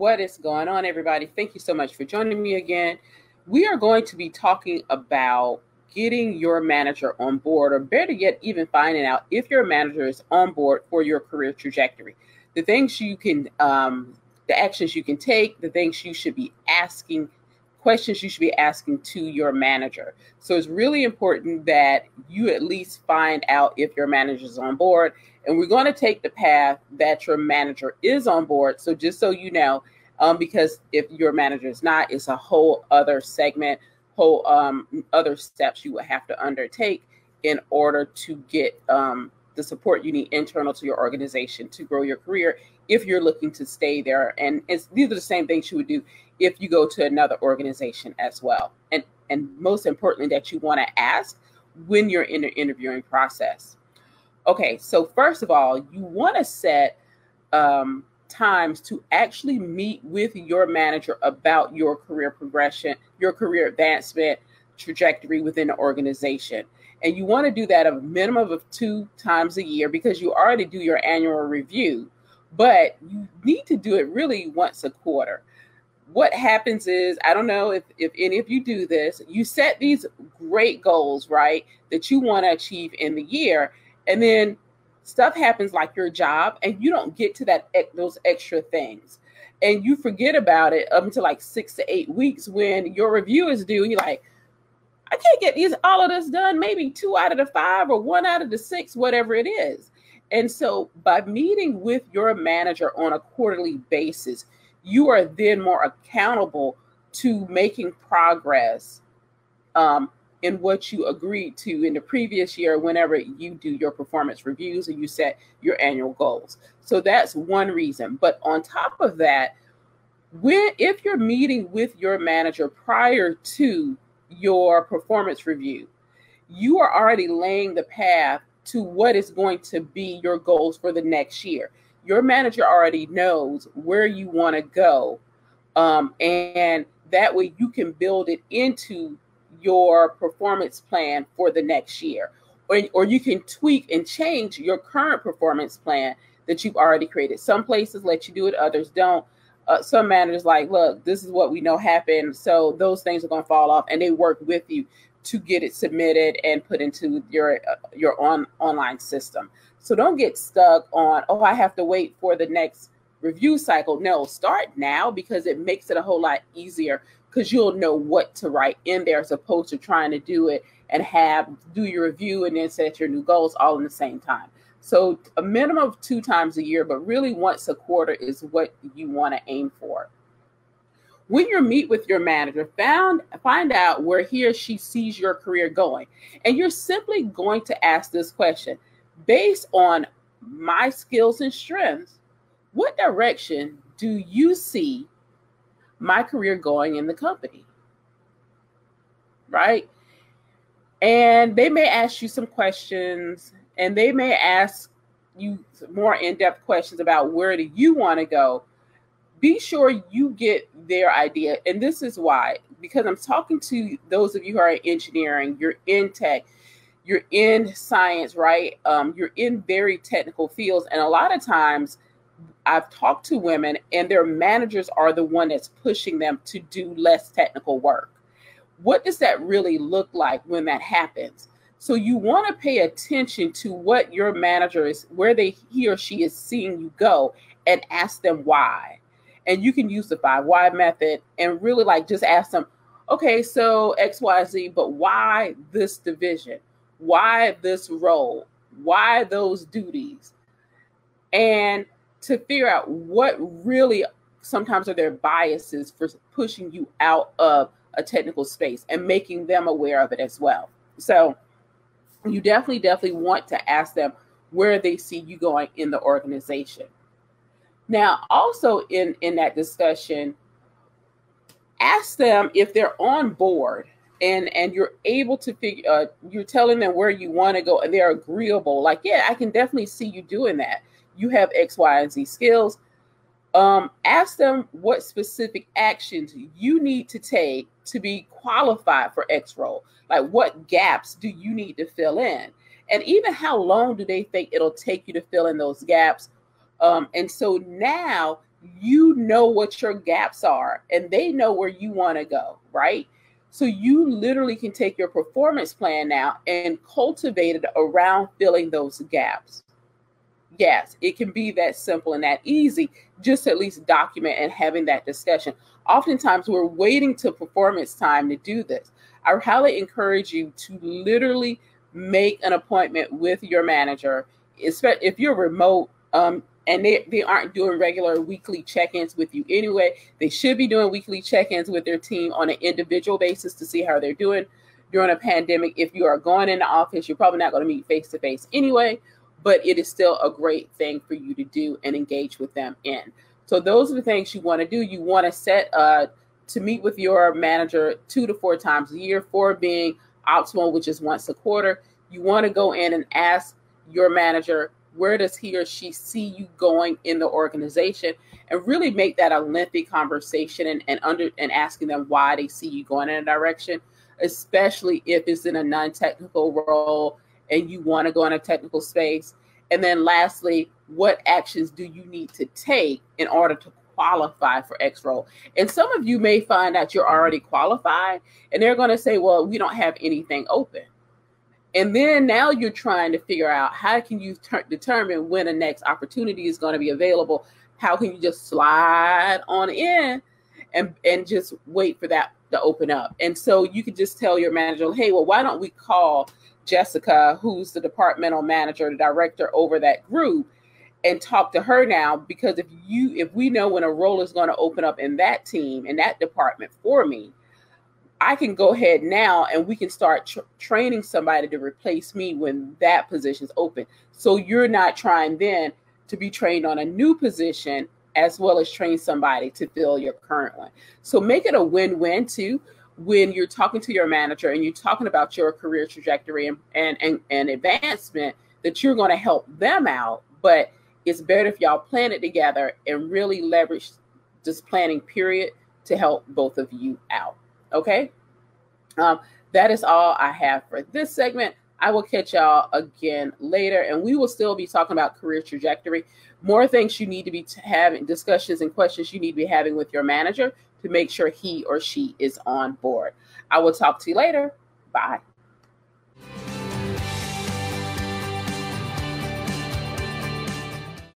What is going on, everybody? Thank you so much for joining me again. We are going to be talking about getting your manager on board, or better yet, even finding out if your manager is on board for your career trajectory. The things you can, um, the actions you can take, the things you should be asking, questions you should be asking to your manager. So it's really important that you at least find out if your manager is on board and we're going to take the path that your manager is on board. So just so you know, um, because if your manager is not, it's a whole other segment, whole um, other steps you would have to undertake in order to get um, the support you need internal to your organization to grow your career if you're looking to stay there. And these are the same things you would do if you go to another organization as well. And and most importantly, that you want to ask when you're in the interviewing process. Okay, so first of all, you want to set um, times to actually meet with your manager about your career progression, your career advancement trajectory within the organization. And you want to do that a minimum of two times a year because you already do your annual review, but you need to do it really once a quarter. What happens is, I don't know if, if any of you do this, you set these great goals, right, that you want to achieve in the year and then stuff happens like your job and you don't get to that those extra things and you forget about it up until like six to eight weeks when your review is due you're like i can't get these all of this done maybe two out of the five or one out of the six whatever it is and so by meeting with your manager on a quarterly basis you are then more accountable to making progress um, in what you agreed to in the previous year whenever you do your performance reviews and you set your annual goals. So that's one reason. But on top of that, when if you're meeting with your manager prior to your performance review, you are already laying the path to what is going to be your goals for the next year. Your manager already knows where you want to go. Um, and that way you can build it into your performance plan for the next year. Or, or you can tweak and change your current performance plan that you've already created. Some places let you do it, others don't. Uh, some managers like, look, this is what we know happened, so those things are going to fall off, and they work with you to get it submitted and put into your uh, your on online system. So don't get stuck on, oh, I have to wait for the next review cycle. No, start now because it makes it a whole lot easier because you'll know what to write in there as opposed to trying to do it and have do your review and then set your new goals all in the same time. So a minimum of two times a year, but really once a quarter is what you want to aim for. When you meet with your manager, found find out where he or she sees your career going. And you're simply going to ask this question based on my skills and strengths, what direction do you see my career going in the company. Right? And they may ask you some questions and they may ask you more in-depth questions about where do you want to go. Be sure you get their idea. And this is why, because I'm talking to those of you who are in engineering, you're in tech, you're in science, right? Um, you're in very technical fields. And a lot of times I've talked to women and their managers are the one that's pushing them to do less technical work. What does that really look like when that happens? So you want to pay attention to what your manager is, where they he or she is seeing you go, and ask them why. And you can use the five why method and really like just ask them, okay, so X, Y, Z, but why this division? Why this role? Why those duties? And to figure out what really sometimes are their biases for pushing you out of a technical space and making them aware of it as well. So you definitely, definitely want to ask them where they see you going in the organization. Now, also in, in that discussion, ask them if they're on board and and you're able to figure uh, you're telling them where you want to go and they're agreeable like yeah i can definitely see you doing that you have X, Y, and Z skills. Um, ask them what specific actions you need to take to be qualified for X role. Like what gaps do you need to fill in? And even how long do they think it'll take you to fill in those gaps? Um, and so now you know what your gaps are and they know where you want to go, right? So you literally can take your performance plan now and cultivate it around filling those gaps. Yes, it can be that simple and that easy, just at least document and having that discussion. Oftentimes, we're waiting to performance time to do this. I highly encourage you to literally make an appointment with your manager, especially if you're remote um, and they, they aren't doing regular weekly check-ins with you anyway. They should be doing weekly check-ins with their team on an individual basis to see how they're doing during a pandemic. If you are going in the office, you're probably not going to meet face to face anyway but it is still a great thing for you to do and engage with them in. So those are the things you want to do. You want to set uh, to meet with your manager two to four times a year, four being optimal, which is once a quarter. You want to go in and ask your manager where does he or she see you going in the organization and really make that a lengthy conversation and, and under and asking them why they see you going in a direction especially if it's in a non-technical role and you want to go in a technical space? And then lastly, what actions do you need to take in order to qualify for X role? And some of you may find out you're already qualified and they're going to say, well, we don't have anything open. And then now you're trying to figure out how can you ter- determine when a next opportunity is going to be available? How can you just slide on in and and just wait for that to open up? And so you could just tell your manager, hey, well, why don't we call Jessica, who's the departmental manager, the director over that group, and talk to her now because if you if we know when a role is going to open up in that team in that department for me, I can go ahead now and we can start tr- training somebody to replace me when that position is open. So you're not trying then to be trained on a new position as well as train somebody to fill your current one. So make it a win-win too when you're talking to your manager and you're talking about your career trajectory and and and, and advancement that you're going to help them out but it's better if y'all plan it together and really leverage this planning period to help both of you out okay um, that is all i have for this segment i will catch y'all again later and we will still be talking about career trajectory more things you need to be having discussions and questions you need to be having with your manager to make sure he or she is on board. I will talk to you later. Bye.